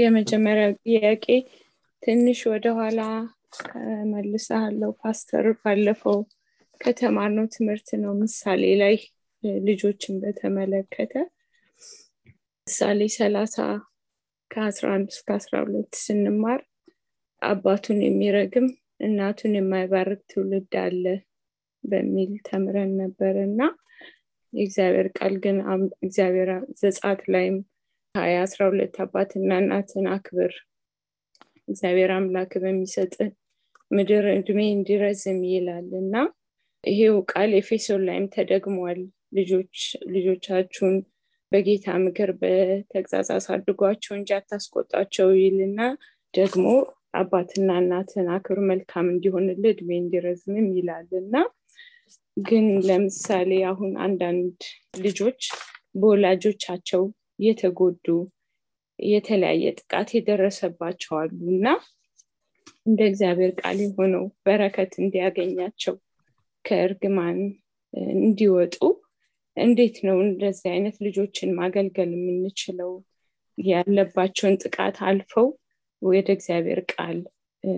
የመጀመሪያው ጥያቄ ትንሽ ወደኋላ መልሳለሁ። ፓስተር ባለፈው ከተማርነው ትምህርት ነው ምሳሌ ላይ ልጆችን በተመለከተ ምሳሌ ሰላሳ ከአስራ አንድ እስከ አስራ ሁለት ስንማር አባቱን የሚረግም እናቱን የማይባርክ ትውልድ አለ በሚል ተምረን ነበር እና የእግዚአብሔር ቃል ግን እግዚአብሔር ዘጻት ላይም ሀያ አስራ ሁለት አባትና እናትን አክብር እግዚአብሔር አምላክ በሚሰጥ ምድር እድሜ እንዲረዝም ይላል እና ይሄው ቃል ኤፌሶን ላይም ተደግሟል። ልጆች ልጆቻችሁን በጌታ ምክር በተግዛዝ አሳድጓቸው እንጂ አታስቆጣቸው ይልና ደግሞ አባትና እናትን አክብር መልካም እንዲሆንልህ እድሜ እንዲረዝምም ይላል እና ግን ለምሳሌ አሁን አንዳንድ ልጆች በወላጆቻቸው የተጎዱ የተለያየ ጥቃት የደረሰባቸው አሉ እና እንደ እግዚአብሔር ቃል የሆነው በረከት እንዲያገኛቸው ከእርግማን እንዲወጡ እንዴት ነው እንደዚህ አይነት ልጆችን ማገልገል የምንችለው? ያለባቸውን ጥቃት አልፈው ወደ እግዚአብሔር ቃል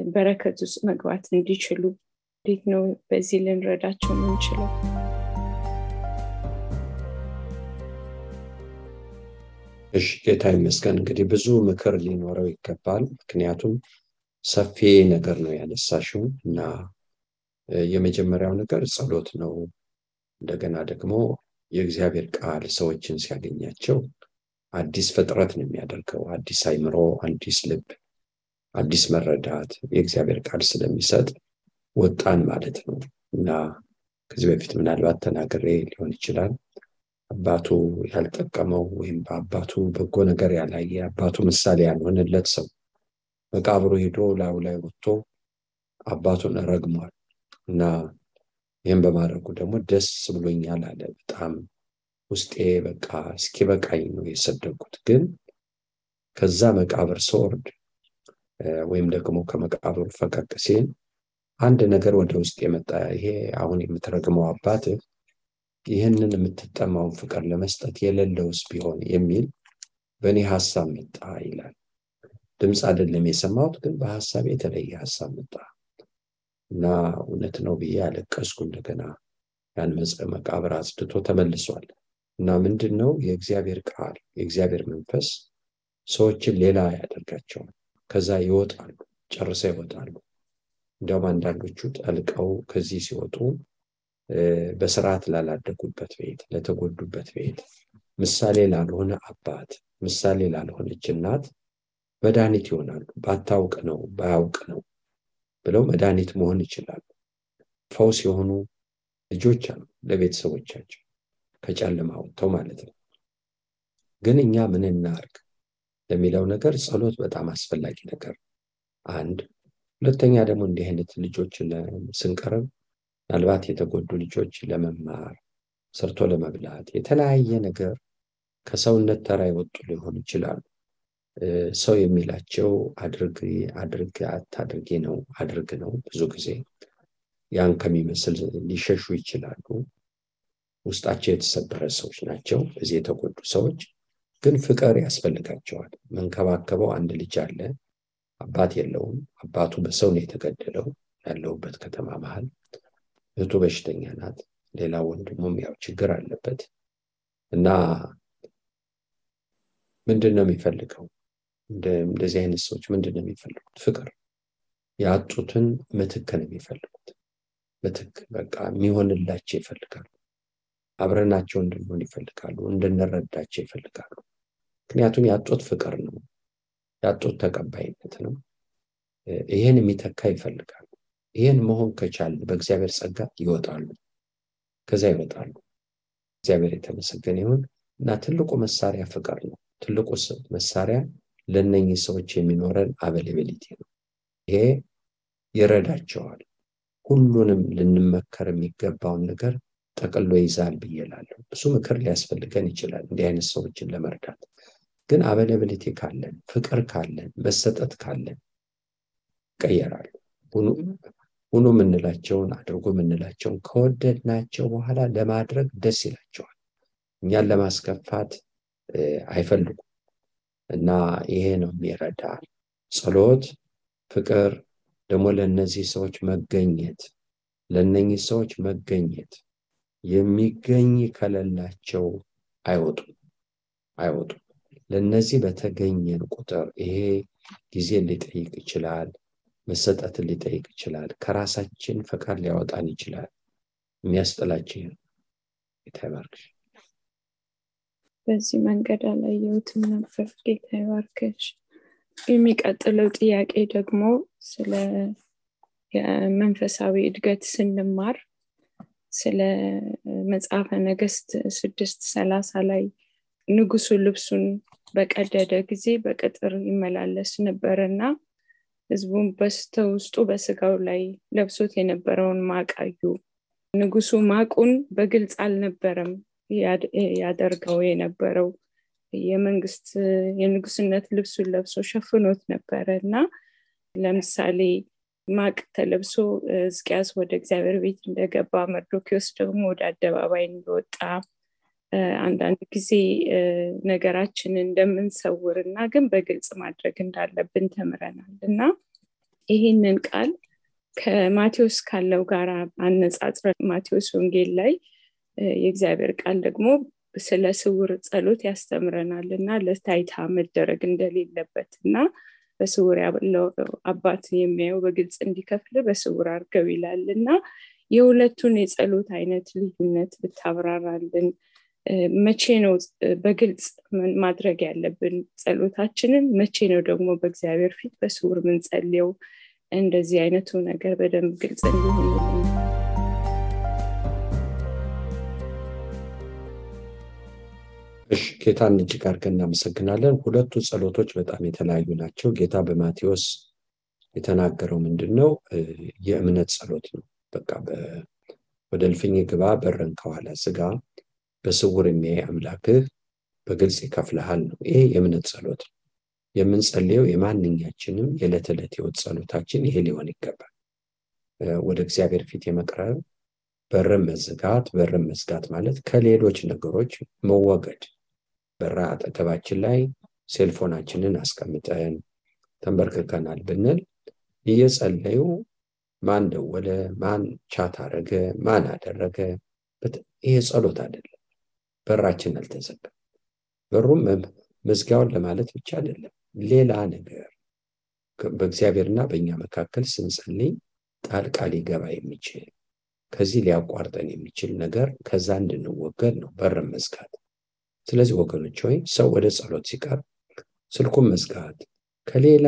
በረከት ውስጥ መግባት እንዲችሉ እንዴት ነው በዚህ ልንረዳቸው የምንችለው? እሺ ጌታ ይመስገን። እንግዲህ ብዙ ምክር ሊኖረው ይገባል። ምክንያቱም ሰፊ ነገር ነው ያነሳሽው እና የመጀመሪያው ነገር ጸሎት ነው። እንደገና ደግሞ የእግዚአብሔር ቃል ሰዎችን ሲያገኛቸው አዲስ ፍጥረት ነው የሚያደርገው። አዲስ አይምሮ፣ አዲስ ልብ፣ አዲስ መረዳት የእግዚአብሔር ቃል ስለሚሰጥ ወጣን ማለት ነው እና ከዚህ በፊት ምናልባት ተናግሬ ሊሆን ይችላል አባቱ ያልጠቀመው ወይም በአባቱ በጎ ነገር ያላየ አባቱ ምሳሌ ያልሆነለት ሰው መቃብሩ ሄዶ ላዩ ላይ ወጥቶ አባቱን ረግሟል እና ይህም በማድረጉ ደግሞ ደስ ብሎኛል አለ። በጣም ውስጤ በቃ እስኪ በቃኝ ነው የሰደኩት። ግን ከዛ መቃብር ስወርድ ወይም ደግሞ ከመቃብሩ ፈቀቅ ሲል አንድ ነገር ወደ ውስጥ የመጣ ይሄ አሁን የምትረግመው አባትህ ይህንን የምትጠማውን ፍቅር ለመስጠት የሌለውስ ቢሆን የሚል በእኔ ሀሳብ መጣ ይላል። ድምፅ አይደለም የሰማሁት፣ ግን በሀሳብ የተለየ ሀሳብ መጣ እና እውነት ነው ብዬ ያለቀስኩ። እንደገና ያን መቃብር አጽድቶ ተመልሷል እና ምንድን ነው የእግዚአብሔር ቃል የእግዚአብሔር መንፈስ ሰዎችን ሌላ ያደርጋቸዋል። ከዛ ይወጣሉ፣ ጨርሰው ይወጣሉ። እንዲያውም አንዳንዶቹ ጠልቀው ከዚህ ሲወጡ በስርዓት ላላደጉበት ቤት፣ ለተጎዱበት ቤት፣ ምሳሌ ላልሆነ አባት፣ ምሳሌ ላልሆነች እናት መድኃኒት ይሆናሉ። ባታውቅ ነው ባያውቅ ነው ብለው መድኃኒት መሆን ይችላሉ። ፈውስ የሆኑ ልጆች አሉ ለቤተሰቦቻቸው ከጨለማ ወጥተው ማለት ነው። ግን እኛ ምን እናርግ ለሚለው ነገር ጸሎት በጣም አስፈላጊ ነገር አንድ ሁለተኛ ደግሞ እንዲህ አይነት ልጆች ስንቀርብ ምናልባት የተጎዱ ልጆች ለመማር ሰርቶ ለመብላት የተለያየ ነገር ከሰውነት ተራ የወጡ ሊሆኑ ይችላሉ። ሰው የሚላቸው አድርግ አድርግ አታድርጌ ነው አድርግ ነው። ብዙ ጊዜ ያን ከሚመስል ሊሸሹ ይችላሉ። ውስጣቸው የተሰበረ ሰዎች ናቸው። እዚህ የተጎዱ ሰዎች ግን ፍቅር ያስፈልጋቸዋል። መንከባከበው አንድ ልጅ አለ፣ አባት የለውም። አባቱ በሰው ነው የተገደለው። ያለሁበት ከተማ መሀል እህቱ በሽተኛ ናት። ሌላ ወንድሙም ያው ችግር አለበት እና ምንድን ነው የሚፈልገው? እንደዚህ አይነት ሰዎች ምንድን ነው የሚፈልጉት? ፍቅር። ያጡትን ምትክ ነው የሚፈልጉት። ምትክ በቃ የሚሆንላቸው ይፈልጋሉ። አብረናቸው እንድንሆን ይፈልጋሉ። እንድንረዳቸው ይፈልጋሉ። ምክንያቱም ያጡት ፍቅር ነው፣ ያጡት ተቀባይነት ነው። ይህን የሚተካ ይፈልጋሉ። ይህን መሆን ከቻል በእግዚአብሔር ጸጋ ይወጣሉ፣ ከዛ ይወጣሉ። እግዚአብሔር የተመሰገነ ይሁን እና ትልቁ መሳሪያ ፍቅር ነው። ትልቁ መሳሪያ ለእነኚህ ሰዎች የሚኖረን አቬሌቢሊቲ ነው። ይሄ ይረዳቸዋል። ሁሉንም ልንመከር የሚገባውን ነገር ጠቅሎ ይዛል ብዬ እላለሁ። ብዙ ምክር ሊያስፈልገን ይችላል እንዲህ አይነት ሰዎችን ለመርዳት። ግን አቬሌቢሊቲ ካለን፣ ፍቅር ካለን፣ መሰጠት ካለን ይቀየራሉ። ሁኑ የምንላቸውን አድርጎ የምንላቸውን ከወደድናቸው በኋላ ለማድረግ ደስ ይላቸዋል። እኛን ለማስከፋት አይፈልጉም እና ይሄ ነው የሚረዳ ጸሎት፣ ፍቅር ደግሞ ለእነዚህ ሰዎች መገኘት ለእነኚህ ሰዎች መገኘት የሚገኝ ከሌላቸው አይወጡም አይወጡም። ለእነዚህ በተገኘን ቁጥር ይሄ ጊዜ ሊጠይቅ ይችላል፣ መሰጠትን ሊጠይቅ ይችላል፣ ከራሳችን ፈቃድ ሊያወጣን ይችላል። የሚያስጠላቸው ጌታ በዚህ መንገድ አላየሁትም ነበር። ጌታ ይባርክሽ። የሚቀጥለው ጥያቄ ደግሞ ስለ የመንፈሳዊ እድገት ስንማር ስለ መጽሐፈ ነገስት ስድስት ሰላሳ ላይ ንጉሱ ልብሱን በቀደደ ጊዜ በቅጥር ይመላለስ ነበር እና ህዝቡን በስተ ውስጡ በስጋው ላይ ለብሶት የነበረውን ማቅ ንጉሱ ማቁን በግልጽ አልነበረም ያደርገው የነበረው። የመንግስት የንጉስነት ልብሱን ለብሶ ሸፍኖት ነበረ እና ለምሳሌ ማቅ ተለብሶ ሕዝቅያስ ወደ እግዚአብሔር ቤት እንደገባ መርዶኪዎስ ደግሞ ወደ አደባባይ እንደወጣ አንዳንድ ጊዜ ነገራችንን እንደምንሰውር እና ግን በግልጽ ማድረግ እንዳለብን ተምረናል። እና ይህንን ቃል ከማቴዎስ ካለው ጋር አነጻጽረ ማቴዎስ ወንጌል ላይ የእግዚአብሔር ቃል ደግሞ ስለ ስውር ጸሎት ያስተምረናል እና ለታይታ መደረግ እንደሌለበት እና በስውር ያለው አባት የሚያየው በግልጽ እንዲከፍል በስውር አርገው ይላል እና የሁለቱን የጸሎት አይነት ልዩነት ብታብራራልን መቼ ነው በግልጽ ማድረግ ያለብን ጸሎታችንን መቼ ነው ደግሞ በእግዚአብሔር ፊት በስውር ምንጸልየው እንደዚህ አይነቱ ነገር በደንብ ግልጽ እንዲሆንልን እሺ ጌታን እጅግ አድርገን እናመሰግናለን። ሁለቱ ጸሎቶች በጣም የተለያዩ ናቸው። ጌታ በማቴዎስ የተናገረው ምንድን ነው? የእምነት ጸሎት ነው። በቃ ወደ እልፍኝ ግባ፣ በርን ከኋላ ዝጋ፣ በስውር የሚያይ አምላክህ በግልጽ ይከፍልሃል ነው። ይሄ የእምነት ጸሎት ነው። የምንጸልየው የማንኛችንም የዕለት ዕለት ህይወት ጸሎታችን ይሄ ሊሆን ይገባል። ወደ እግዚአብሔር ፊት የመቅረብ በርን መዝጋት፣ በርን መዝጋት ማለት ከሌሎች ነገሮች መወገድ በራ አጠገባችን ላይ ሴልፎናችንን አስቀምጠን ተንበርክከናል ብንል እየጸለዩ ማን ደወለ፣ ማን ቻት አረገ፣ ማን አደረገ፣ ይሄ ጸሎት አይደለም። በራችን አልተዘጋም። በሩም መዝጊያውን ለማለት ብቻ አይደለም፣ ሌላ ነገር በእግዚአብሔርና በእኛ መካከል ስንጸልይ ጣልቃ ሊገባ የሚችል ከዚህ ሊያቋርጠን የሚችል ነገር ከዛ እንድንወገድ ነው በርን መዝጋት። ስለዚህ ወገኖች ሆይ ሰው ወደ ጸሎት ሲቀርብ ስልኩን መዝጋት ከሌላ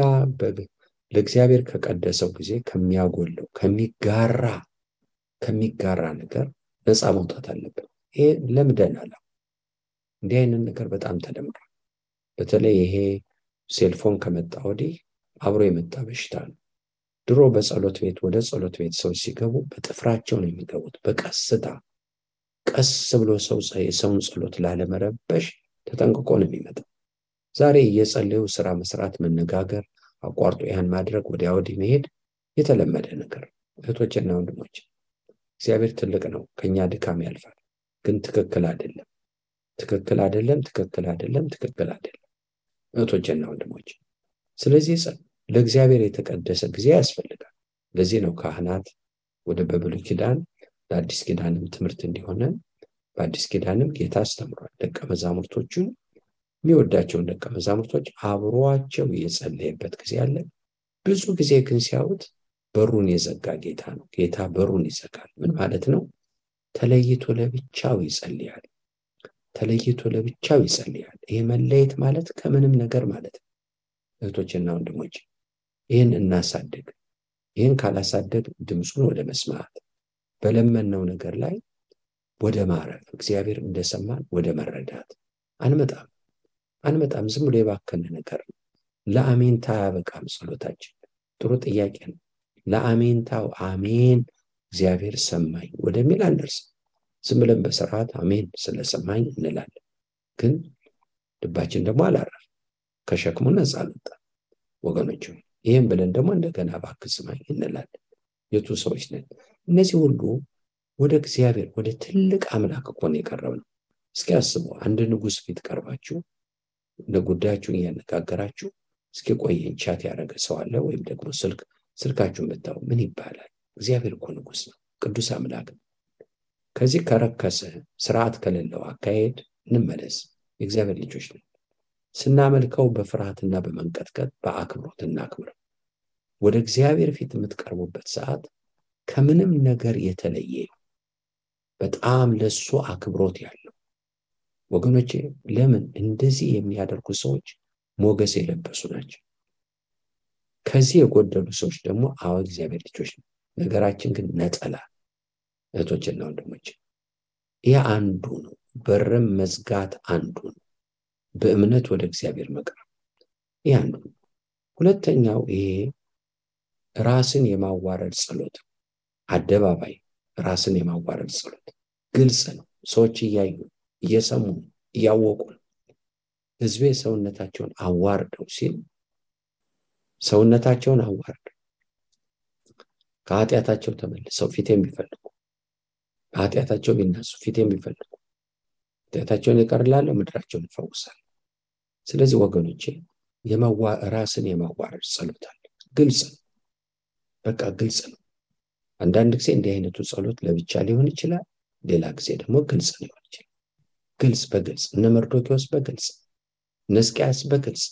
ለእግዚአብሔር ከቀደሰው ጊዜ ከሚያጎለው ከሚጋራ ከሚጋራ ነገር ነፃ መውጣት አለብን። ይሄ ለምደናል። እንዲህ አይነት ነገር በጣም ተለምዷል። በተለይ ይሄ ሴልፎን ከመጣ ወዲህ አብሮ የመጣ በሽታ ነው። ድሮ በጸሎት ቤት ወደ ጸሎት ቤት ሰዎች ሲገቡ በጥፍራቸው ነው የሚገቡት፣ በቀስታ ቀስ ብሎ ሰው የሰውን ጸሎት ላለመረበሽ ተጠንቅቆ ነው የሚመጣው። ዛሬ እየጸለዩ ስራ መስራት፣ መነጋገር፣ አቋርጦ ያን ማድረግ፣ ወዲያ ወዲህ መሄድ የተለመደ ነገር። እህቶችና ወንድሞች እግዚአብሔር ትልቅ ነው፣ ከኛ ድካም ያልፋል። ግን ትክክል አይደለም፣ ትክክል አይደለም፣ ትክክል አይደለም፣ ትክክል አይደለም እህቶችና ወንድሞች። ስለዚህ ለእግዚአብሔር የተቀደሰ ጊዜ ያስፈልጋል። ለዚህ ነው ካህናት ወደ በብሉይ ኪዳን ለአዲስ ኪዳንም ትምህርት እንዲሆነን በአዲስ ኪዳንም ጌታ አስተምሯል። ደቀ መዛሙርቶቹን የሚወዳቸውን ደቀ መዛሙርቶች አብሯቸው የጸለየበት ጊዜ አለ። ብዙ ጊዜ ግን ሲያዩት በሩን የዘጋ ጌታ ነው። ጌታ በሩን ይዘጋል። ምን ማለት ነው? ተለይቶ ለብቻው ይጸልያል። ተለይቶ ለብቻው ይጸልያል። ይሄ መለየት ማለት ከምንም ነገር ማለት ነው። እህቶችና ወንድሞች ይህን እናሳድግ። ይህን ካላሳደግ ድምፁን ወደ መስማት በለመነው ነገር ላይ ወደ ማረፍ እግዚአብሔር እንደሰማን ወደ መረዳት አንመጣም አንመጣም። ዝም ብሎ የባከነ ነገር ነው። ለአሜንታ አያበቃም ጸሎታችን። ጥሩ ጥያቄ ነው። ለአሜንታው አሜን እግዚአብሔር ሰማኝ ወደሚል አንደርስም። ዝም ብለን በስርዓት አሜን ስለሰማኝ እንላለን። ግን ልባችን ደግሞ አላረፍ ከሸክሙ ነፃ አልወጣ ወገኖች። ይህም ብለን ደግሞ እንደገና እባክህ ስማኝ እንላለን። የቱ ሰዎች ነን? እነዚህ ሁሉ ወደ እግዚአብሔር ወደ ትልቅ አምላክ እኮ ነው እስኪ አስቡ፣ አንድ ንጉሥ ፊት ቀርባችሁ ለጉዳያችሁን እያነጋገራችሁ እስኪ ቆየኝ ቻት ያደረገ ሰው አለ ወይም ደግሞ ስልክ ስልካችሁን ብታው ምን ይባላል? እግዚአብሔር እኮ ንጉሥ ነው፣ ቅዱስ አምላክ ነው። ከዚህ ከረከሰ ስርዓት ከሌለው አካሄድ እንመለስ። የእግዚአብሔር ልጆች ነን። ስናመልከው በፍርሃትና በመንቀጥቀጥ በአክብሮት እናክብረው። ወደ እግዚአብሔር ፊት የምትቀርቡበት ሰዓት ከምንም ነገር የተለየ በጣም ለሱ አክብሮት ያለው ወገኖቼ። ለምን እንደዚህ የሚያደርጉ ሰዎች ሞገስ የለበሱ ናቸው። ከዚህ የጎደሉ ሰዎች ደግሞ አዎ እግዚአብሔር ልጆች ነው። ነገራችን ግን ነጠላ። እህቶችና ወንድሞች ይህ አንዱ ነው። በርም መዝጋት አንዱ ነው። በእምነት ወደ እግዚአብሔር መቅረብ ይህ አንዱ ነው። ሁለተኛው ይሄ ራስን የማዋረድ ጸሎት፣ አደባባይ ራስን የማዋረድ ጸሎት ግልጽ ነው። ሰዎች እያዩ እየሰሙ እያወቁ ነው። ህዝቤ ሰውነታቸውን አዋርደው ሲል ሰውነታቸውን አዋርደው ከኃጢአታቸው ተመልሰው ፊት የሚፈልጉ ከኃጢአታቸው ቢነሱ ፊት የሚፈልጉ ኃጢአታቸውን ይቀርላለሁ፣ ምድራቸውን ይፈውሳል። ስለዚህ ወገኖቼ ራስን የማዋረድ አለ። ግልጽ ነው። በቃ ግልጽ ነው። አንዳንድ ጊዜ እንዲህ አይነቱ ጸሎት ለብቻ ሊሆን ይችላል። ሌላ ጊዜ ደግሞ ግልጽ ሊሆን ይችላል። ግልጽ በግልጽ እነ መርዶኪዎስ በግልጽ እነ ሕዝቅያስ በግልጽ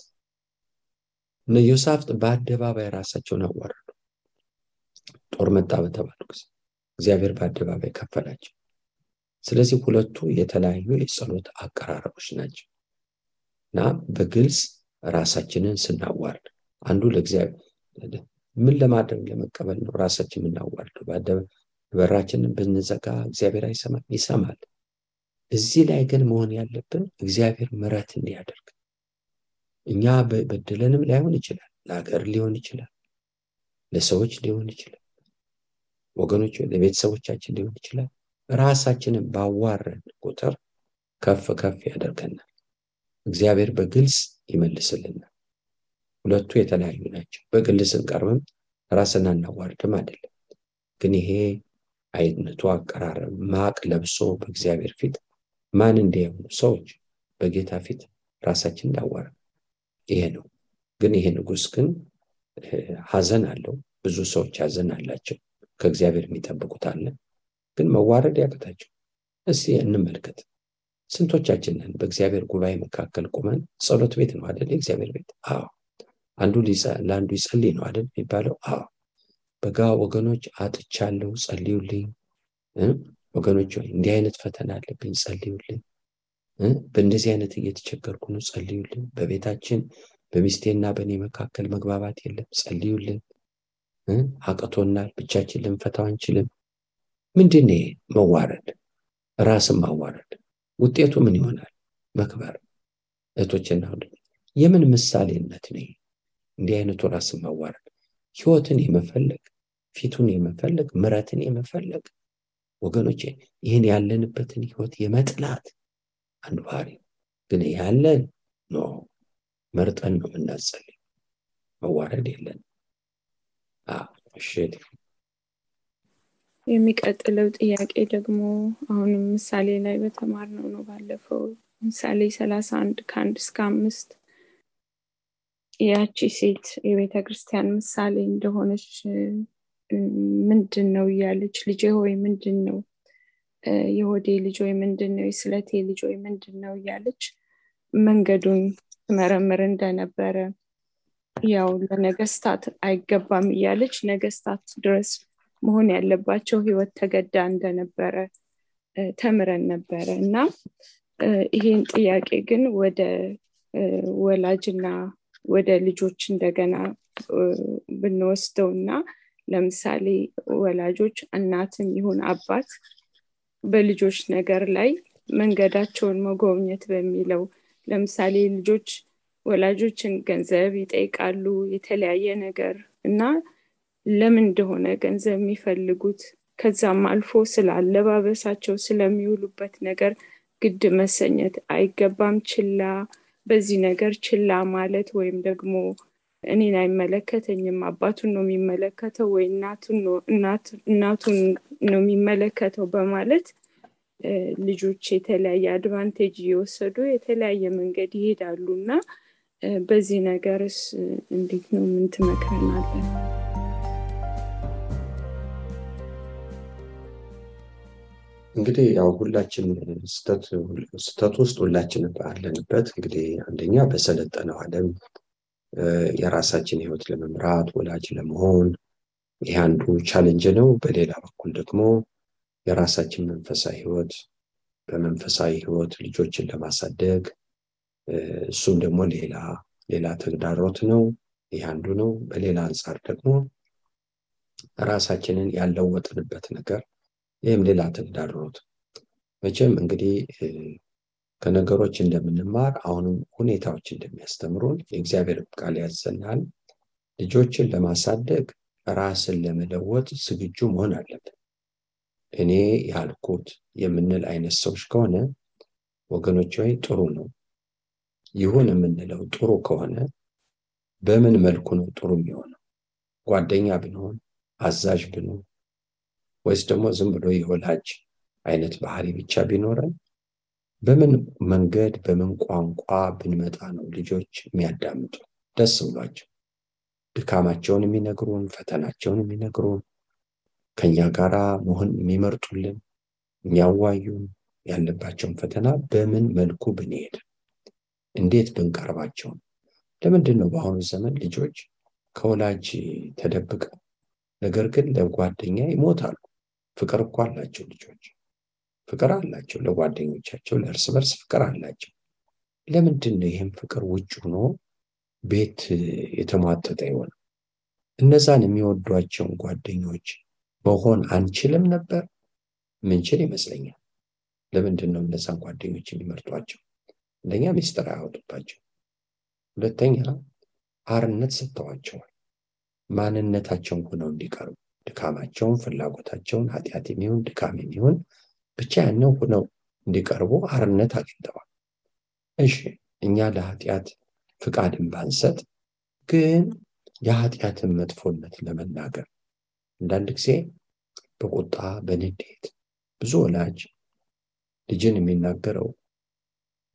እነ ዮሳፍጥ በአደባባይ ራሳቸውን አዋረዱ። ጦር መጣ በተባሉ ጊዜ እግዚአብሔር በአደባባይ ከፈላቸው። ስለዚህ ሁለቱ የተለያዩ የጸሎት አቀራረቦች ናቸው እና በግልጽ ራሳችንን ስናዋርድ አንዱ ለእግዚአብሔር ምን ለማድረግ ለመቀበል ነው ራሳችን የምናዋርደው? በራችንን ብንዘጋ እግዚአብሔር አይሰማም? ይሰማል። እዚህ ላይ ግን መሆን ያለብን እግዚአብሔር ምሕረት እንዲያደርግ እኛ በድለንም ላይሆን ይችላል፣ ለሀገር ሊሆን ይችላል፣ ለሰዎች ሊሆን ይችላል፣ ወገኖች ለቤተሰቦቻችን ሊሆን ይችላል። ራሳችንን ባዋረድ ቁጥር ከፍ ከፍ ያደርገናል። እግዚአብሔር በግልጽ ይመልስልናል። ሁለቱ የተለያዩ ናቸው። በግል ስንቀርብም ራስን አናዋርድም አይደለም። ግን ይሄ አይነቱ አቀራረብ ማቅ ለብሶ በእግዚአብሔር ፊት ማን እንዲያውኑ ሰዎች በጌታ ፊት ራሳችን እንዳዋረድ ይሄ ነው። ግን ይሄ ንጉሥ ግን ሐዘን አለው። ብዙ ሰዎች ሐዘን አላቸው። ከእግዚአብሔር የሚጠብቁት አለ። ግን መዋረድ ያቅታቸው። እስቲ እንመልከት። ስንቶቻችንን በእግዚአብሔር ጉባኤ መካከል ቁመን ጸሎት ቤት ነው አደል? የእግዚአብሔር ቤት አዎ። አንዱ ለአንዱ ይጸልይ ነው አደል የሚባለው? አዎ። በጋ ወገኖች አጥቻለሁ፣ ጸልዩልኝ። ወገኖች እንዲህ አይነት ፈተና አለብኝ፣ ጸልዩልኝ። በእንደዚህ አይነት እየተቸገርኩ ነው፣ ጸልዩልኝ። በቤታችን በሚስቴና በእኔ መካከል መግባባት የለም፣ ጸልዩልኝ። አቅቶናል፣ ብቻችን ልንፈታው አንችልም። ምንድን ነው መዋረድ? ራስን ማዋረድ ውጤቱ ምን ይሆናል? መክበር። እህቶችና የምን ምሳሌነት ነው? እንዲህ አይነቱ ራስን ማዋረድ ህይወትን የመፈለግ ፊቱን የመፈለግ ምረትን የመፈለግ ወገኖቼ ይህን ያለንበትን ህይወት የመጥላት አንድ ባህሪ ግን ያለን ኖ መርጠን ነው የምናጸልይ መዋረድ የለን እሺ የሚቀጥለው ጥያቄ ደግሞ አሁንም ምሳሌ ላይ በተማርነው ነው ባለፈው ምሳሌ ሰላሳ አንድ ከአንድ እስከ አምስት ያቺ ሴት የቤተ ክርስቲያን ምሳሌ እንደሆነች ምንድን ነው እያለች ልጄ ሆይ ምንድን ነው የሆዴ ልጅ ወይ ምንድን ነው የስለቴ ልጅ ወይ ምንድን ነው እያለች መንገዱን ትመረምር እንደነበረ ያው ለነገስታት አይገባም እያለች ነገስታት ድረስ መሆን ያለባቸው ህይወት ተገዳ እንደነበረ ተምረን ነበረ። እና ይህን ጥያቄ ግን ወደ ወላጅና ወደ ልጆች እንደገና ብንወስደው እና ለምሳሌ ወላጆች እናትም ይሁን አባት በልጆች ነገር ላይ መንገዳቸውን መጎብኘት በሚለው ለምሳሌ ልጆች ወላጆችን ገንዘብ ይጠይቃሉ የተለያየ ነገር እና ለምን እንደሆነ ገንዘብ የሚፈልጉት ከዛም አልፎ ስለ አለባበሳቸው ስለሚውሉበት ነገር ግድ መሰኘት አይገባም። ችላ በዚህ ነገር ችላ ማለት ወይም ደግሞ እኔን አይመለከተኝም አባቱን ነው የሚመለከተው ወይ እናቱን ነው የሚመለከተው በማለት ልጆች የተለያየ አድቫንቴጅ እየወሰዱ የተለያየ መንገድ ይሄዳሉ እና በዚህ ነገርስ እንዴት ነው ምን ትመክረናለን እንግዲህ ያው ሁላችን ስተት ውስጥ ሁላችን አለንበት እንግዲህ አንደኛ በሰለጠነው አለም የራሳችን ህይወት ለመምራት ወላጅ ለመሆን ይህ አንዱ ቻለንጅ ነው። በሌላ በኩል ደግሞ የራሳችን መንፈሳዊ ህይወት በመንፈሳዊ ህይወት ልጆችን ለማሳደግ እሱም ደግሞ ሌላ ሌላ ተግዳሮት ነው። ይህ አንዱ ነው። በሌላ አንጻር ደግሞ ራሳችንን ያለወጥንበት ነገር ይህም ሌላ ተግዳሮት። መቼም እንግዲህ ከነገሮች እንደምንማር አሁንም ሁኔታዎች እንደሚያስተምሩን የእግዚአብሔር ቃል ያዘናል። ልጆችን ለማሳደግ ራስን ለመለወጥ ዝግጁ መሆን አለብን። እኔ ያልኩት የምንል አይነት ሰዎች ከሆነ ወገኖች ወይ ጥሩ ነው ይሁን የምንለው ጥሩ ከሆነ በምን መልኩ ነው ጥሩ የሚሆነው? ጓደኛ ብንሆን አዛዥ ብንሆን ወይስ ደግሞ ዝም ብሎ የወላጅ አይነት ባህሪ ብቻ ቢኖረን? በምን መንገድ በምን ቋንቋ ብንመጣ ነው ልጆች የሚያዳምጡ? ደስ ብሏቸው። ድካማቸውን የሚነግሩን ፈተናቸውን የሚነግሩን ከኛ ጋር መሆን የሚመርጡልን የሚያዋዩን ያለባቸውን ፈተና በምን መልኩ ብንሄድ እንዴት ብንቀርባቸው? ለምንድን ነው በአሁኑ ዘመን ልጆች ከወላጅ ተደብቀው? ነገር ግን ለጓደኛ ይሞታሉ። ፍቅር እኮ አላቸው ልጆች። ፍቅር አላቸው ለጓደኞቻቸው ለእርስ በርስ ፍቅር አላቸው። ለምንድን ነው ይህም ፍቅር ውጭ ሆኖ ቤት የተሟጠጠ የሆነ እነዛን የሚወዷቸውን ጓደኞች መሆን አንችልም ነበር? ምንችል ይመስለኛል። ለምንድን ነው እነዛን ጓደኞች የሚመርጧቸው አንደኛ ሚስጥር አያወጡባቸው። ሁለተኛ አርነት ሰጥተዋቸዋል። ማንነታቸውን ሆነው እንዲቀርቡ ድካማቸውን ፍላጎታቸውን ኃጢአት የሚሆን ድካም የሚሆን ብቻ ያነው ሆነው እንዲቀርቡ አርነት አግኝተዋል። እሺ እኛ ለኃጢአት ፍቃድን ባንሰጥ ግን የኃጢአትን መጥፎነት ለመናገር አንዳንድ ጊዜ በቁጣ በንዴት ብዙ ወላጅ ልጅን የሚናገረው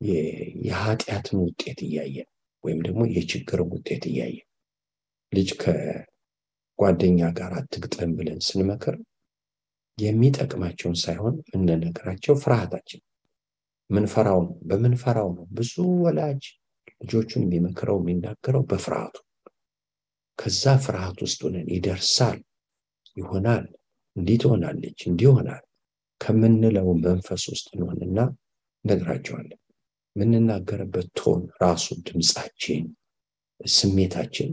የኃጢአትን ውጤት እያየ ወይም ደግሞ የችግርን ውጤት እያየ ልጅ ከጓደኛ ጋር አትግጠም ብለን ስንመክር የሚጠቅማቸውን ሳይሆን የምንነግራቸው ፍርሃታችን ምንፈራው ነው። በምንፈራው ነው ብዙ ወላጅ ልጆቹን የሚመክረው የሚናገረው በፍርሃቱ። ከዛ ፍርሃት ውስጥ ሆነን ይደርሳል ይሆናል እንዲህ ትሆናለች እንዲህ ይሆናል ከምንለው መንፈስ ውስጥ እንሆንና ነግራቸዋለን የምንናገርበት ቶን ራሱ ድምፃችን ስሜታችን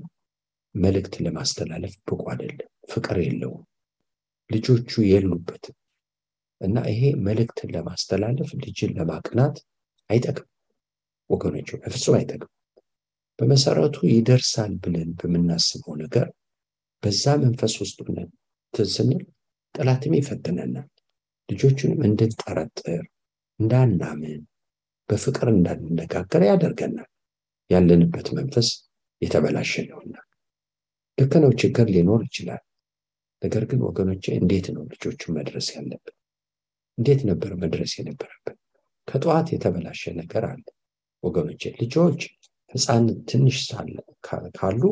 መልእክት ለማስተላለፍ ብቁ አይደለም ፍቅር የለውም ልጆቹ የሉበትም እና ይሄ መልእክትን ለማስተላለፍ ልጅን ለማቅናት አይጠቅም ወገኖች በፍጹም አይጠቅም በመሰረቱ ይደርሳል ብለን በምናስበው ነገር በዛ መንፈስ ውስጥ ሆነን ስንል ጠላትም ይፈትነናል። ልጆቹንም እንድንጠረጥር፣ እንዳናምን፣ በፍቅር እንዳንነጋገር ያደርገናል። ያለንበት መንፈስ የተበላሸ ነውና ልክ ነው። ችግር ሊኖር ይችላል። ነገር ግን ወገኖቼ እንዴት ነው ልጆቹን መድረስ ያለብን? እንዴት ነበር መድረስ የነበረብን? ከጠዋት የተበላሸ ነገር አለ ወገኖቼ። ልጆች ሕፃን ትንሽ ካሉ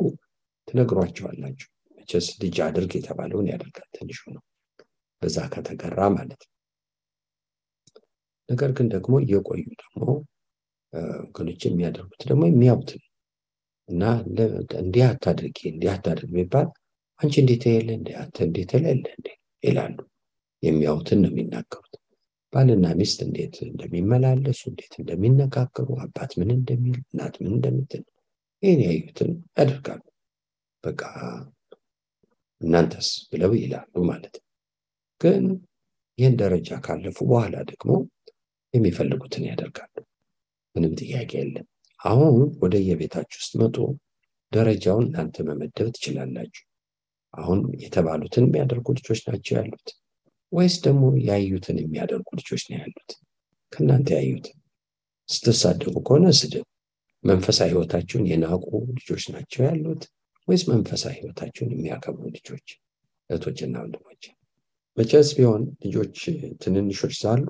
ትነግሯቸዋላችሁ። መቼስ ልጅ አድርግ የተባለውን ያደርጋል ትንሹ ነው፣ በዛ ከተገራ ማለት ነው። ነገር ግን ደግሞ እየቆዩ ደግሞ ወገኖች የሚያደርጉት ደግሞ የሚያዩት ነው እና እንዲህ አታድርጊ እንዲህ አታድርግ የሚባል አንቺ እንዴት የለ እንዴ አንተ እንዴት የሌለ እንዴ ይላሉ። የሚያዩትን ነው የሚናገሩት። ባልና ሚስት እንዴት እንደሚመላለሱ እንዴት እንደሚነጋገሩ አባት ምን እንደሚል እናት ምን እንደምትል ይህን ያዩትን ያደርጋሉ። በቃ እናንተስ ብለው ይላሉ ማለት ነው። ግን ይህን ደረጃ ካለፉ በኋላ ደግሞ የሚፈልጉትን ያደርጋሉ። ምንም ጥያቄ የለም። አሁን ወደ የቤታችሁ ውስጥ መጡ ደረጃውን እናንተ መመደብ ትችላላችሁ። አሁን የተባሉትን የሚያደርጉ ልጆች ናቸው ያሉት ወይስ ደግሞ ያዩትን የሚያደርጉ ልጆች ነው ያሉት? ከእናንተ ያዩትን ስትሳደቡ ከሆነ ስድብ፣ መንፈሳዊ ሕይወታችሁን የናቁ ልጆች ናቸው ያሉት ወይስ መንፈሳዊ ሕይወታችሁን የሚያከብሩ ልጆች? እህቶችና ወንድሞች መቼስ ቢሆን ልጆች ትንንሾች ሳሉ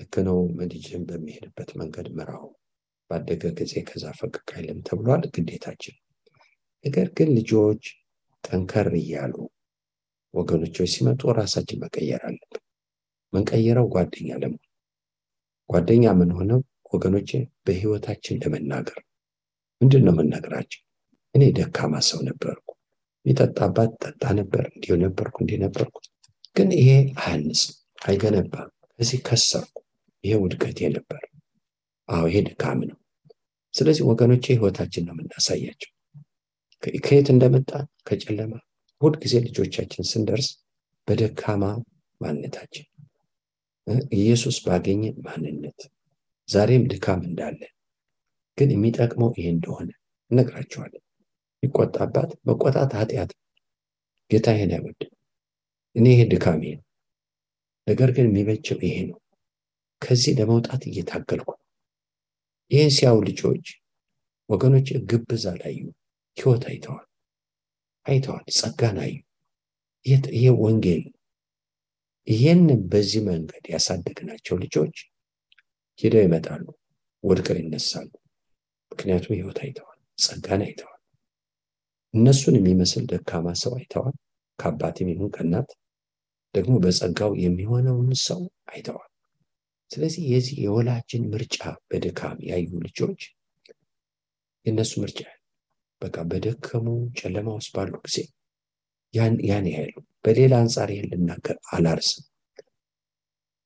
ልክ ነው ልጅህን በሚሄድበት መንገድ ምራው፣ ባደገ ጊዜ ከዛ ፈቀቅ አይልም ተብሏል፣ ግዴታችን። ነገር ግን ልጆች ጠንከር እያሉ ወገኖቾች ሲመጡ ራሳችን መቀየር አለብን። መንቀየረው ጓደኛ ለመሆን ጓደኛ ምን ሆነው ወገኖቼ በህይወታችን ለመናገር ምንድን ነው የምናገራቸው? እኔ ደካማ ሰው ነበርኩ፣ የሚጠጣባት ጠጣ ነበር፣ እንዲሁ ነበርኩ፣ እንዲህ ነበርኩ። ግን ይሄ አያንጽም፣ አይገነባም። እዚህ ከሰርኩ፣ ይሄ ውድቀቴ ነበር። አዎ ይሄ ድካም ነው። ስለዚህ ወገኖቼ ህይወታችን ነው የምናሳያቸው ከየት እንደመጣ ከጨለማ ሁል ጊዜ ልጆቻችን ስንደርስ በደካማ ማንነታችን ኢየሱስ ባገኘ ማንነት ዛሬም ድካም እንዳለ ግን የሚጠቅመው ይሄ እንደሆነ እነግራቸዋለን። የሚቆጣባት መቆጣት ኃጢአት ጌታ ይሄን አይወድም። እኔ ይሄ ድካሜ ነው። ነገር ግን የሚበጀው ይሄ ነው። ከዚህ ለመውጣት እየታገልኩ ነው። ይህን ሲያዩ ልጆች ወገኖች ግብዝ አላዩ፣ ህይወት አይተዋል አይተዋል፣ ጸጋን አዩ። ይሄ ወንጌል ይሄንን በዚህ መንገድ ያሳደግናቸው ልጆች ሄደው ይመጣሉ፣ ወድቀው ይነሳሉ። ምክንያቱም ህይወት አይተዋል፣ ጸጋን አይተዋል። እነሱን የሚመስል ደካማ ሰው አይተዋል። ከአባትም ይሁን ከእናት ደግሞ በጸጋው የሚሆነውን ሰው አይተዋል። ስለዚህ የዚህ የወላጅን ምርጫ በድካም ያዩ ልጆች የእነሱ ምርጫ በቃ በደከሙ ጨለማ ውስጥ ባሉ ጊዜ ያን ያህሉ በሌላ አንጻር ይህን ልናገር አላርስም።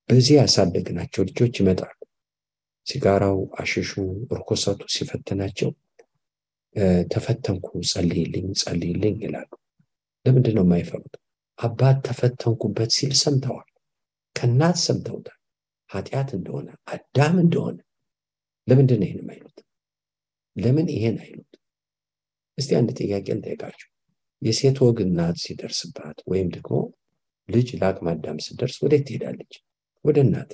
በዚህ ያሳደግናቸው ልጆች ይመጣሉ። ሲጋራው፣ አሽሹ፣ እርኮሰቱ ሲፈትናቸው ተፈተንኩ፣ ጸልይልኝ፣ ጸልይልኝ ይላሉ። ለምንድን ነው የማይፈሩት? አባት ተፈተንኩበት ሲል ሰምተዋል። ከእናት ሰምተውታል። ኃጢአት እንደሆነ አዳም እንደሆነ ለምንድን ነው ይህን የማይሉት? ለምን ይሄን አይሉት? እስቲ አንድ ጥያቄ ልጠይቃችሁ። የሴት ወግ እናት ሲደርስባት ወይም ደግሞ ልጅ ለአቅመ አዳም ስትደርስ ወዴት ትሄዳለች? ወደ እናት።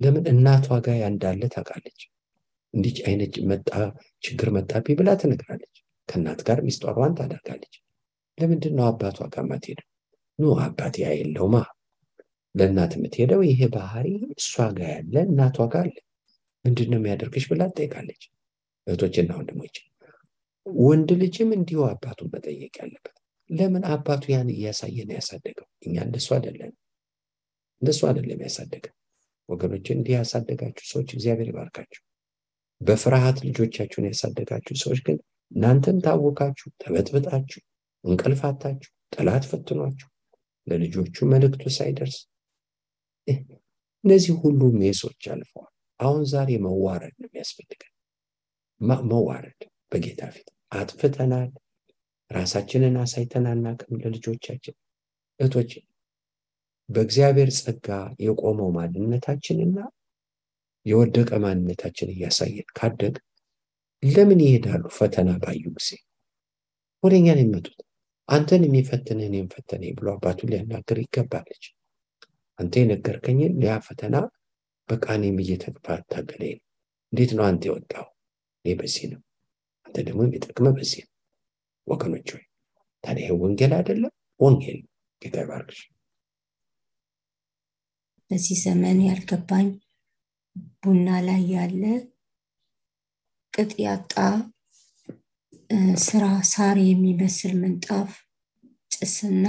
ለምን? እናቷ ጋር ያንዳለ ታውቃለች። እንዲህ አይነት መጣ ችግር መጣብኝ ብላ ትነግራለች። ከእናት ጋር ሚስጥሯን ታደርጋለች። ለምንድን ነው አባቷ ጋር ማትሄደው? ኖ አባት ያ የለውማ። ለእናት የምትሄደው ይሄ ባህሪ እሷ ጋር ያለ እናቷ ጋር አለ። ምንድን ነው የሚያደርግሽ ብላ ትጠይቃለች። እህቶችና ወንድሞች ወንድ ልጅም እንዲሁ አባቱን መጠየቅ ያለበት። ለምን አባቱ ያን እያሳየ ነው ያሳደገው? እኛ እንደሱ አይደለም። እንደሱ አይደለም ያሳደገን ወገኖች እንዲህ ያሳደጋችሁ ሰዎች እግዚአብሔር ይባርካችሁ። በፍርሃት ልጆቻችሁን ያሳደጋችሁ ሰዎች ግን እናንተም ታወካችሁ ተበጥብጣችሁ እንቅልፋታችሁ ጠላት ፈትኗችሁ ለልጆቹ መልእክቱ ሳይደርስ እነዚህ ሁሉ ሜሶች አልፈዋል። አሁን ዛሬ መዋረድ ነው የሚያስፈልገን። መዋረድ በጌታ ፊት አጥፍተናል። ራሳችንን አሳይተን ለልጆቻችን። እህቶች በእግዚአብሔር ጸጋ የቆመው ማንነታችንና የወደቀ ማንነታችን እያሳየን ካደግ ለምን ይሄዳሉ? ፈተና ባዩ ጊዜ ወደ እኛ ነው የሚመጡት። አንተን የሚፈትን እኔን ፈተነኝ ብሎ አባቱን ሊያናገር ይገባለች። አንተ የነገርከኝን ያ ፈተና በቃ እኔም እየተታገለኝ ነው። እንዴት ነው አንተ የወጣው? እኔ በዚህ ነው፣ አንተ ደግሞ የሚጠቅመ በዚህ ነው። ወገኖች ሆይ ታዲያ ይህ ወንጌል አይደለም? ወንጌል ጌታ ይባርክሽ። በዚህ ዘመን ያልገባኝ ቡና ላይ ያለ ቅጥ ያጣ ስራ ሳር የሚመስል ምንጣፍ ጭስና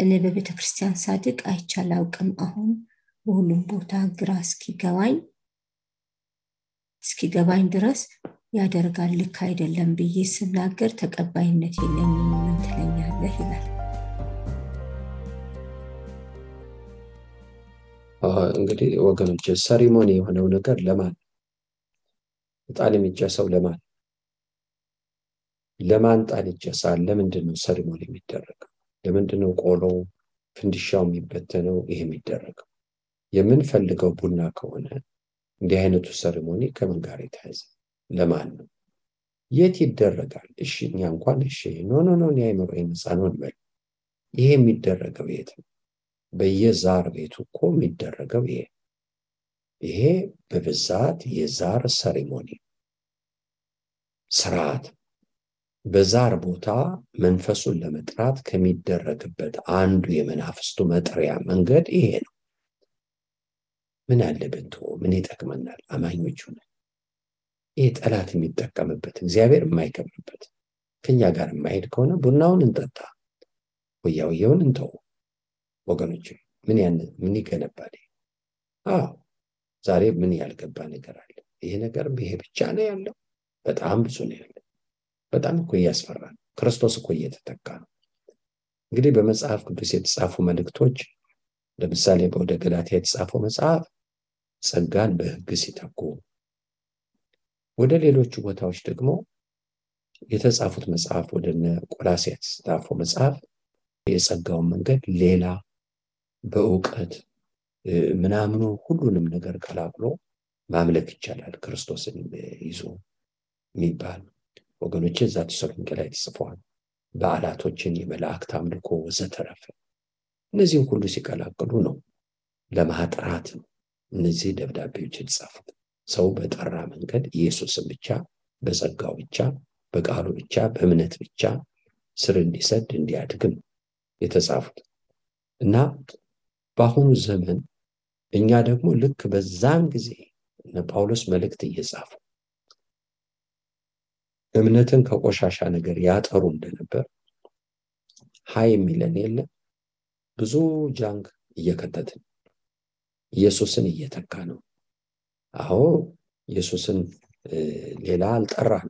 እኔ በቤተ ክርስቲያን ሳድቅ አይቻል አውቅም። አሁን በሁሉም ቦታ ግራ እስኪገባኝ እስኪገባኝ ድረስ ያደርጋል ልክ አይደለም ብዬ ስናገር ተቀባይነት የለኝም። ምን ትለኛለህ? ይላል። እንግዲህ ወገኖች ሰሪሞኒ የሆነው ነገር ለማን ዕጣን የሚጨሰው ለማን ለማን ዕጣን ይጨሳል? ለምንድን ነው ceremony የሚደረገው? ለምንድን ነው ቆሎ ፍንዲሻው የሚበተነው? ይሄ የሚደረገው የምንፈልገው ቡና ከሆነ እንዲህ አይነቱ ceremony ከምን ጋር የተያዘ ለማን ነው? የት ይደረጋል? እሺ እኛ እንኳን እሺ no no no እኔ አይምሮ ነፃ ነው እንበል። ይሄ የሚደረገው የት ነው? በየዛር ቤቱ እኮ የሚደረገው ይሄ ይሄ በብዛት የዛር ceremony ስርዓት በዛር ቦታ መንፈሱን ለመጥራት ከሚደረግበት አንዱ የመናፍስቱ መጥሪያ መንገድ ይሄ ነው። ምን አለ ብንትሆ ምን ይጠቅመናል? አማኞች ሆነ ይህ ጠላት የሚጠቀምበት እግዚአብሔር የማይከብርበት ከኛ ጋር የማይሄድ ከሆነ ቡናውን እንጠጣ፣ ወያውየውን እንተው። ወገኖች ምን ምን ይገነባል? አዎ ዛሬ ምን ያልገባ ነገር አለ? ይሄ ነገር ይሄ ብቻ ነው ያለው? በጣም ብዙ ነው ያለው። በጣም እኮ እያስፈራ ነው። ክርስቶስ እኮ እየተተካ ነው። እንግዲህ በመጽሐፍ ቅዱስ የተጻፉ መልእክቶች ለምሳሌ በወደ ገላትያ የተጻፈው መጽሐፍ ጸጋን በሕግ ሲተኩ፣ ወደ ሌሎቹ ቦታዎች ደግሞ የተጻፉት መጽሐፍ ወደ ቆላስይስ የተጻፈው መጽሐፍ የጸጋውን መንገድ ሌላ በእውቀት ምናምኑ ሁሉንም ነገር ቀላቅሎ ማምለክ ይቻላል ክርስቶስን ይዞ የሚባል ወገኖች እዛ ተሰሎንቄ ላይ ተጽፈዋል። በዓላቶችን፣ የመላእክት አምልኮ ወዘተረፈ እነዚህም ሁሉ ሲቀላቅሉ ነው ለማጥራት እነዚህ ደብዳቤዎች የተጻፉት። ሰው በጠራ መንገድ ኢየሱስን ብቻ በጸጋው ብቻ በቃሉ ብቻ በእምነት ብቻ ስር እንዲሰድ እንዲያድግም የተጻፉት እና በአሁኑ ዘመን እኛ ደግሞ ልክ በዛም ጊዜ እነ ጳውሎስ መልእክት እየጻፉ እምነትን ከቆሻሻ ነገር ያጠሩ እንደነበር ሀይ የሚለን የለም። ብዙ ጃንክ እየከተትን ኢየሱስን እየተካ ነው። አዎ ኢየሱስን ሌላ አልጠራን።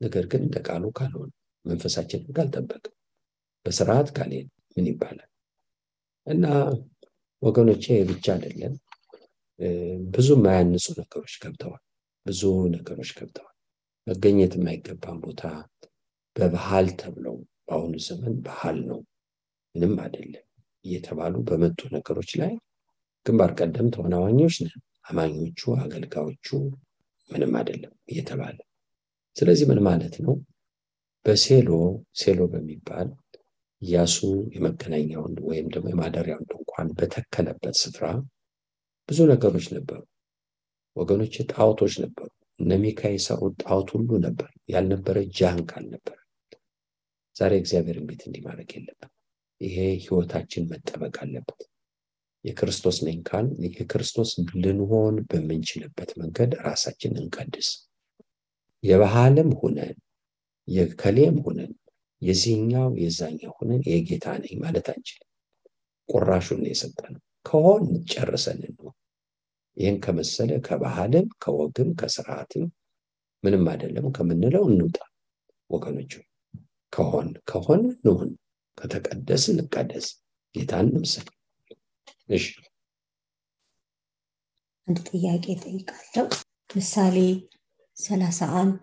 ነገር ግን እንደ ቃሉ ካልሆነ መንፈሳችንን ካልጠበቅን በስርዓት ካልሄድ ምን ይባላል? እና ወገኖቼ ብቻ አይደለም ብዙ የማያንጹ ነገሮች ገብተዋል። ብዙ ነገሮች ገብተዋል። መገኘት የማይገባን ቦታ በባህል ተብለው በአሁኑ ዘመን ባህል ነው ምንም አይደለም እየተባሉ በመጡ ነገሮች ላይ ግንባር ቀደም ተወናዋኞች ነን። አማኞቹ አገልጋዮቹ ምንም አይደለም እየተባለ ስለዚህ ምን ማለት ነው? በሴሎ ሴሎ በሚባል ኢያሱ የመገናኛውን ወይም ደግሞ የማደሪያውን ድንኳን በተከለበት ስፍራ ብዙ ነገሮች ነበሩ ወገኖች፣ ጣዖቶች ነበሩ። እነ ሚካ የሰሩት ጣዖት ሁሉ ነበር። ያልነበረ ጃንክ አልነበረ። ዛሬ እግዚአብሔርን ቤት እንዲህ ማድረግ የለብን። ይሄ ህይወታችን መጠበቅ አለበት። የክርስቶስ ነኝ ካል የክርስቶስ ልንሆን በምንችልበት መንገድ ራሳችን እንቀድስ። የባህልም ሁነን የከሌም ሁነን የዚህኛው የዛኛው ሁነን የጌታ ነኝ ማለት አንችልም። ቁራሹን የሰጠነው ከሆን ጨርሰን እንሆን። ይህን ከመሰለ ከባህልም ከወግም ከስርዓትም ምንም አይደለም ከምንለው እንውጣ ወገኖች። ከሆን ከሆን እንሁን፣ ከተቀደስ እንቀደስ፣ ጌታን እንምሰል። እሺ አንድ ጥያቄ ጠይቃለሁ። ምሳሌ ሰላሳ አንድ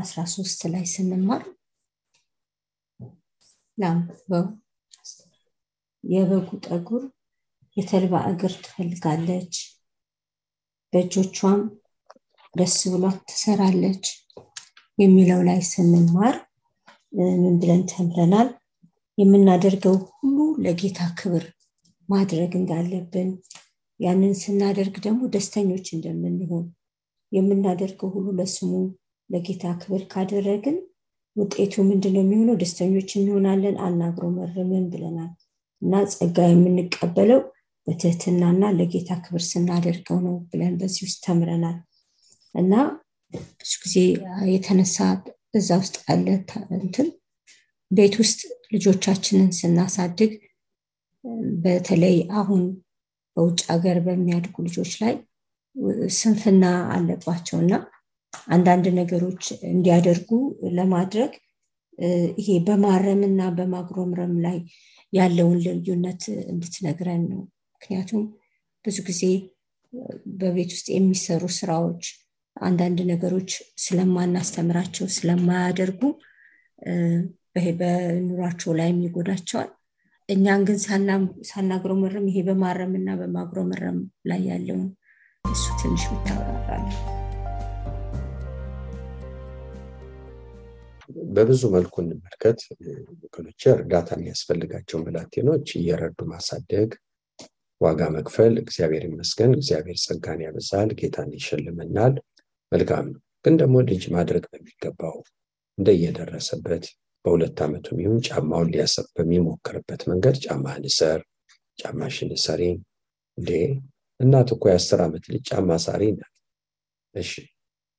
አስራ ሶስት ላይ ስንማር ላምበው የበጉ ጠጉር የተልባ እግር ትፈልጋለች፣ በእጆቿም ደስ ብሏት ትሰራለች የሚለው ላይ ስንማር ምን ብለን ተምረናል? የምናደርገው ሁሉ ለጌታ ክብር ማድረግ እንዳለብን ያንን ስናደርግ ደግሞ ደስተኞች እንደምንሆን የምናደርገው ሁሉ ለስሙ ለጌታ ክብር ካደረግን ውጤቱ ምንድነው የሚሆነው? ደስተኞች እንሆናለን አናግሮ መረምን ብለናል። እና ጸጋ የምንቀበለው በትህትናና ለጌታ ክብር ስናደርገው ነው ብለን በዚህ ውስጥ ተምረናል። እና ብዙ ጊዜ የተነሳ እዛ ውስጥ አለ እንትን ቤት ውስጥ ልጆቻችንን ስናሳድግ በተለይ አሁን በውጭ ሀገር በሚያድጉ ልጆች ላይ ስንፍና አለባቸው። እና አንዳንድ ነገሮች እንዲያደርጉ ለማድረግ ይሄ በማረም እና በማጉረምረም ላይ ያለውን ልዩነት እንድትነግረን ነው ምክንያቱም ብዙ ጊዜ በቤት ውስጥ የሚሰሩ ስራዎች አንዳንድ ነገሮች ስለማናስተምራቸው ስለማያደርጉ በኑሯቸው ላይም ይጎዳቸዋል እኛን ግን ሳናግረመረም ይሄ በማረም እና በማጉረመረም ላይ ያለውን እሱ ትንሽ ብታወራራለን በብዙ መልኩ እንመልከት። ወገኖች እርዳታ የሚያስፈልጋቸው ብላቴኖች እየረዱ ማሳደግ ዋጋ መክፈል እግዚአብሔር ይመስገን እግዚአብሔር ጸጋን ያበዛል ጌታን ይሸልመናል። መልካም ነው። ግን ደግሞ ልጅ ማድረግ በሚገባው እንደየደረሰበት በሁለት ዓመቱም ይሁን ጫማውን ሊያሰብ በሚሞክርበት መንገድ ጫማህን እሰር ጫማሽን እሰሪ። እንዴ! እናት እኮ የአስር ዓመት ልጅ ጫማ ሳሪ ናት። እሺ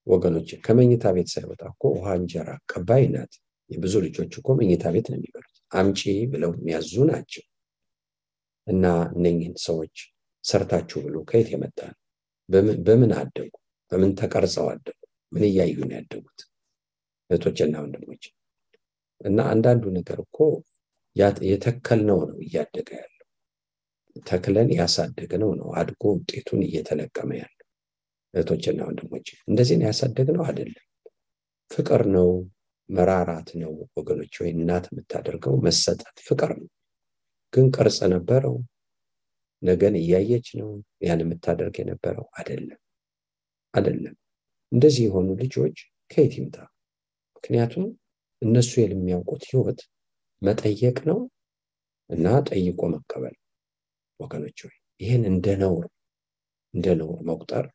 ወገኖች ከመኝታ ቤት ሳይወጣ እኮ ውሃ እንጀራ ቀባይ ናት። የብዙ ልጆች እኮ መኝታ ቤት ነው የሚበሉት። አምጪ ብለው የሚያዙ ናቸው እና እነኝህን ሰዎች ሰርታችሁ ብሎ ከየት የመጣ ነው? በምን አደጉ? በምን ተቀርጸው አደጉ? ምን እያዩ ነው ያደጉት? እህቶችና ወንድሞች እና አንዳንዱ ነገር እኮ የተከልነው ነው እያደገ ያለው። ተክለን ያሳደግነው ነው አድጎ ውጤቱን እየተለቀመ ያለው። እህቶችና ወንድሞች እንደዚህ ነው ያሳደግነው? አይደለም። ፍቅር ነው መራራት ነው ወገኖች። ወይ እናት የምታደርገው መሰጠት ፍቅር ነው ግን ቅርጽ ነበረው። ነገን እያየች ነው ያን የምታደርግ የነበረው። አይደለም አይደለም። እንደዚህ የሆኑ ልጆች ከየት ይምጣ? ምክንያቱም እነሱ የሚያውቁት ህይወት መጠየቅ ነው እና ጠይቆ መቀበል። ወገኖች ወይ ይህን እንደ ነውር እንደ ነውር መቁጠር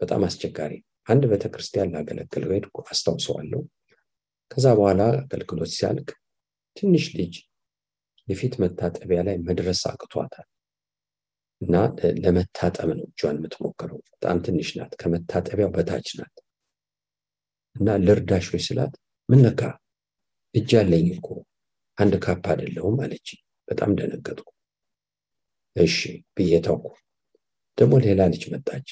በጣም አስቸጋሪ። አንድ ቤተክርስቲያን ላገለግል ሄድኩ አስታውሰዋለሁ። ከዛ በኋላ አገልግሎት ሲያልቅ ትንሽ ልጅ የፊት መታጠቢያ ላይ መድረስ አቅቷታል። እና ለመታጠብ ነው እጇን የምትሞክረው። በጣም ትንሽ ናት ከመታጠቢያው በታች ናት። እና ልርዳሽ ወይ ስላት ምን ነካ? እጅ አለኝ እኮ አንድ ካፕ አይደለሁም አለች በጣም ደነገጥኩ። እሺ ብዬ ተውኩ። ደግሞ ሌላ ልጅ መጣች።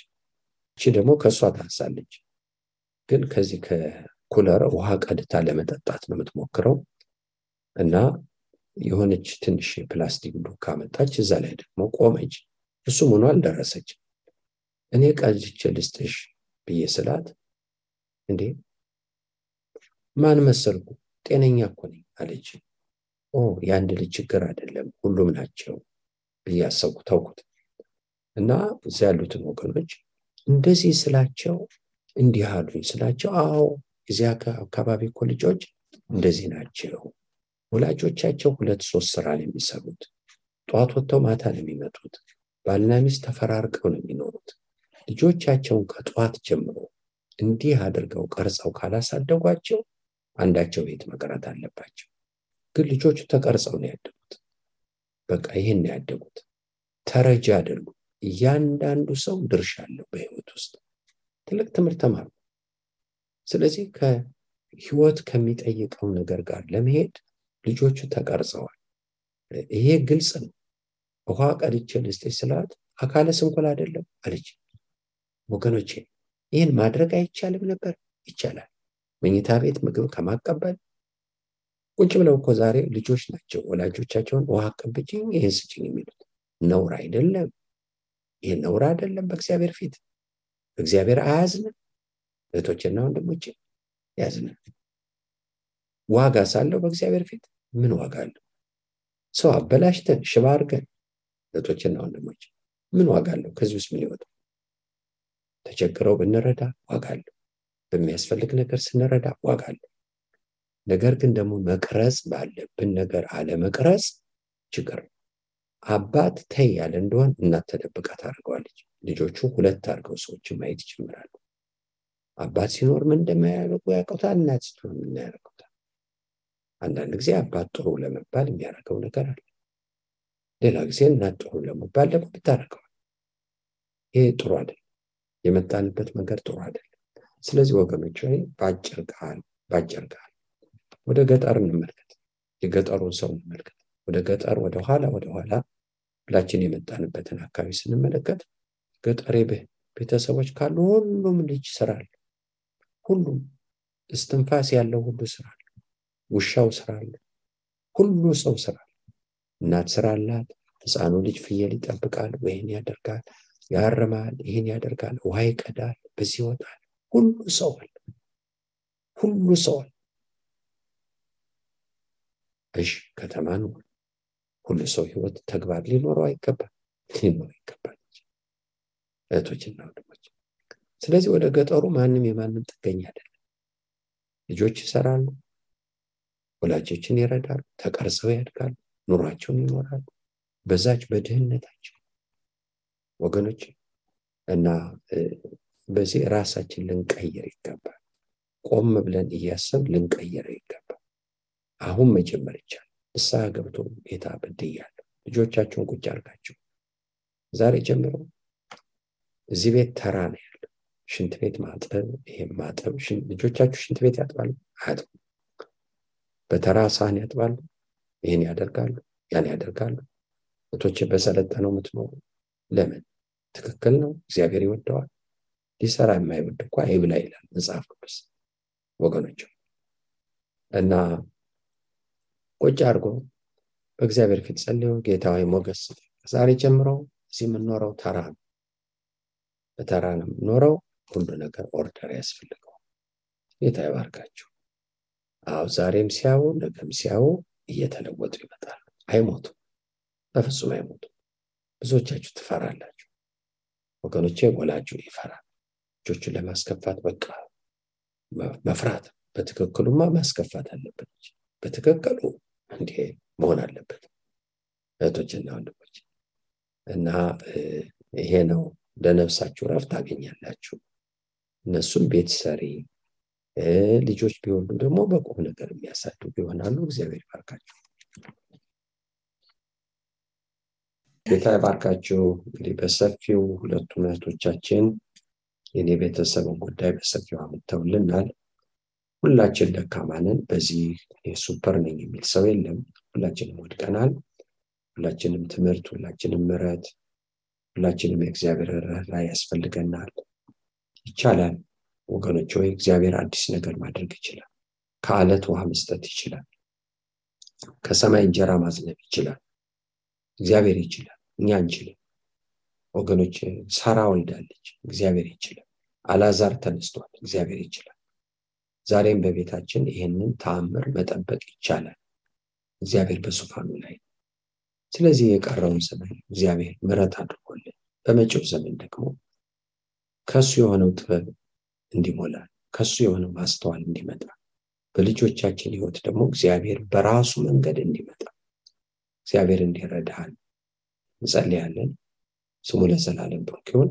እቺ ደግሞ ከእሷ ታንሳለች። ግን ከዚህ ከኩለር ውሃ ቀድታ ለመጠጣት ነው የምትሞክረው። እና የሆነች ትንሽ የፕላስቲክ ዱካ መጣች። እዛ ላይ ደግሞ ቆመች። እሱም ሆኖ አልደረሰች እኔ ቀልጅቼ ልስጥሽ ብዬ ስላት እንዴ ማን መሰልኩ? ጤነኛ እኮ ነኝ አለች። ኦ የአንድ ልጅ ችግር አይደለም ሁሉም ናቸው ብዬ አሰብኩ ተውኩት። እና እዚ ያሉትን ወገኖች እንደዚህ ስላቸው እንዲህ አሉኝ ስላቸው አዎ እዚያ አካባቢ እኮ ልጆች እንደዚህ ናቸው ወላጆቻቸው ሁለት ሶስት ስራ ነው የሚሰሩት። ጠዋት ወጥተው ማታ ነው የሚመጡት። ባልና ሚስት ተፈራርቀው ነው የሚኖሩት። ልጆቻቸውን ከጠዋት ጀምሮ እንዲህ አድርገው ቀርጸው ካላሳደጓቸው አንዳቸው ቤት መቅረት አለባቸው። ግን ልጆቹ ተቀርጸው ነው ያደጉት። በቃ ይህን ያደጉት። ተረጃ አደርጉ እያንዳንዱ ሰው ድርሻ አለው በህይወት ውስጥ። ትልቅ ትምህርት ተማሩ ስለዚህ ከህይወት ከሚጠይቀው ነገር ጋር ለመሄድ ልጆቹ ተቀርጸዋል። ይሄ ግልጽ ነው። ውሃ ቀድቼ ልስጤ ስላት አካለ ስንኩል አይደለም አለች። ወገኖቼ ይህን ማድረግ አይቻልም ነበር? ይቻላል። መኝታ ቤት ምግብ ከማቀበል ቁጭ ብለው እኮ ዛሬ ልጆች ናቸው ወላጆቻቸውን ውሃ አቀብጭኝ ይህን ስጭኝ የሚሉት። ነውር አይደለም። ይህ ነውር አይደለም በእግዚአብሔር ፊት። እግዚአብሔር አያዝንም። እህቶችና ወንድሞቼ ያዝንም ዋጋ ሳለው በእግዚአብሔር ፊት ምን ዋጋ አለው ሰው አበላሽተን ሽባ አድርገን እህቶችና ወንድሞች ምን ዋጋ አለው ከዚህ ውስጥ ምን ይወጣ ተቸግረው ብንረዳ ዋጋ አለው በሚያስፈልግ ነገር ስንረዳ ዋጋ አለው ነገር ግን ደግሞ መቅረጽ ባለብን ነገር አለመቅረጽ ችግር ነው። አባት ተይ ያለ እንደሆን እናት ተደብቃ ታደርገዋለች። ልጆቹ ሁለት አድርገው ሰዎችን ማየት ይጀምራሉ። አባት ሲኖር ምን እንደማያደርጉ ያውቁታል። እናት ስትሆን ያደርጉታል። አንዳንድ ጊዜ አባት ጥሩ ለመባል የሚያደርገው ነገር አለ። ሌላ ጊዜ እናት ጥሩ ለመባል ደግሞ ብታደርገዋል። ይሄ ጥሩ አይደለም። የመጣንበት መንገድ ጥሩ አይደለም። ስለዚህ ወገኖች ወይ በአጭር ቃል በአጭር ቃል ወደ ገጠር እንመልከት። የገጠሩን ሰው እንመልከት። ወደ ገጠር ወደ ኋላ ወደ ኋላ ሁላችን የመጣንበትን አካባቢ ስንመለከት ገጠሬ ቤተሰቦች ካሉ ሁሉም ልጅ ስራ አለ። ሁሉም እስትንፋስ ያለው ሁሉ ስራ ውሻው ስራ አለ። ሁሉ ሰው ስራ አለ። እናት ስራ አላት። ህፃኑ ልጅ ፍየል ይጠብቃል፣ ወይን ያደርጋል፣ ያርማል፣ ይህን ያደርጋል፣ ውሃ ይቀዳል፣ በዚህ ይወጣል። ሁሉ ሰው አለ። ሁሉ ሰው አለ። እሺ ከተማ ነው። ሁሉ ሰው ህይወት ተግባር ሊኖረው አይገባል፣ ሊኖረው ይገባል። እህቶችና ወንድሞች፣ ስለዚህ ወደ ገጠሩ ማንም የማንም ጥገኛ አይደለም። ልጆች ይሰራሉ፣ ወላጆችን ይረዳሉ፣ ተቀርጸው ያድጋሉ፣ ኑሯቸውን ይኖራሉ። በዛች በድህነታቸው ወገኖች እና በዚህ ራሳችን ልንቀይር ይገባል። ቆም ብለን እያሰብ ልንቀይር ይገባል። አሁን መጀመር ይቻላል። ንስሐ ገብቶ ጌታ በድያለሁ፣ ልጆቻቸውን ቁጭ አድርጋቸው ዛሬ ጀምረው እዚህ ቤት ተራ ነው ያለው። ሽንት ቤት ማጠብ፣ ይሄም ማጠብ። ልጆቻችሁ ሽንት ቤት ያጥባሉ? አያጥቡ። በተራ ሳህን ያጥባሉ፣ ይህን ያደርጋሉ፣ ያን ያደርጋሉ። እቶች በሰለጠነው የምትኖሩ ለምን? ትክክል ነው። እግዚአብሔር ይወደዋል። ሊሰራ የማይወድ እኮ አይብላ ይላል መጽሐፍ ቅዱስ ወገኖች። እና ቁጭ አድርጎ በእግዚአብሔር ፊት ጸልዮ ጌታ ሞገስ ዛሬ ጀምሮ እዚህ የምንኖረው ተራ ነው በተራ ነው የምኖረው። ሁሉ ነገር order ያስፈልገው። ጌታ ይባርካችሁ። አዎ ዛሬም ሲያዩ ነገም ሲያዩ እየተለወጡ ይመጣሉ። አይሞቱም፣ በፍጹም አይሞቱም። ብዙዎቻችሁ ትፈራላችሁ ወገኖቼ። ወላጁ ይፈራል ልጆቹን ለማስከፋት በቃ መፍራት። በትክክሉማ ማስከፋት አለበት። በትክክሉ እንዲህ መሆን አለበት እህቶችና ወንድሞች እና ይሄ ነው ለነፍሳችሁ ረፍት ታገኛላችሁ። እነሱም ቤት ሰሪ ልጆች ቢወልዱ ደግሞ በቁም ነገር የሚያሳድጉ ይሆናሉ። እግዚአብሔር ይባርካችሁ። ጌታ ይባርካችሁ። እንግዲህ በሰፊው ሁለቱም እህቶቻችን የኔ ቤተሰብን ጉዳይ በሰፊው አምጥተውልናል። ሁላችን ደካማ ነን። በዚህ ሱፐር ነኝ የሚል ሰው የለም። ሁላችንም ወድቀናል። ሁላችንም ትምህርት፣ ሁላችንም ምሕረት ሁላችንም የእግዚአብሔር ርኅራኄ ያስፈልገናል። ይቻላል ወገኖች ሆይ እግዚአብሔር አዲስ ነገር ማድረግ ይችላል። ከአለት ውሃ መስጠት ይችላል። ከሰማይ እንጀራ ማዝነብ ይችላል። እግዚአብሔር ይችላል። እኛ አንችልም ወገኖች። ሳራ ወልዳለች፣ እግዚአብሔር ይችላል። አላዛር ተነስቷል፣ እግዚአብሔር ይችላል። ዛሬም በቤታችን ይህንን ተአምር መጠበቅ ይቻላል። እግዚአብሔር በዙፋኑ ላይ ስለዚህ የቀረውን ዘመን እግዚአብሔር ምሕረት አድርጎልን በመጪው ዘመን ደግሞ ከሱ የሆነው ጥበብ እንዲሞላ ከሱ የሆነው ማስተዋል እንዲመጣ በልጆቻችን ሕይወት ደግሞ እግዚአብሔር በራሱ መንገድ እንዲመጣ እግዚአብሔር እንዲረዳን እንጸልያለን። ስሙ ለዘላለም ብሩክ ይሁን።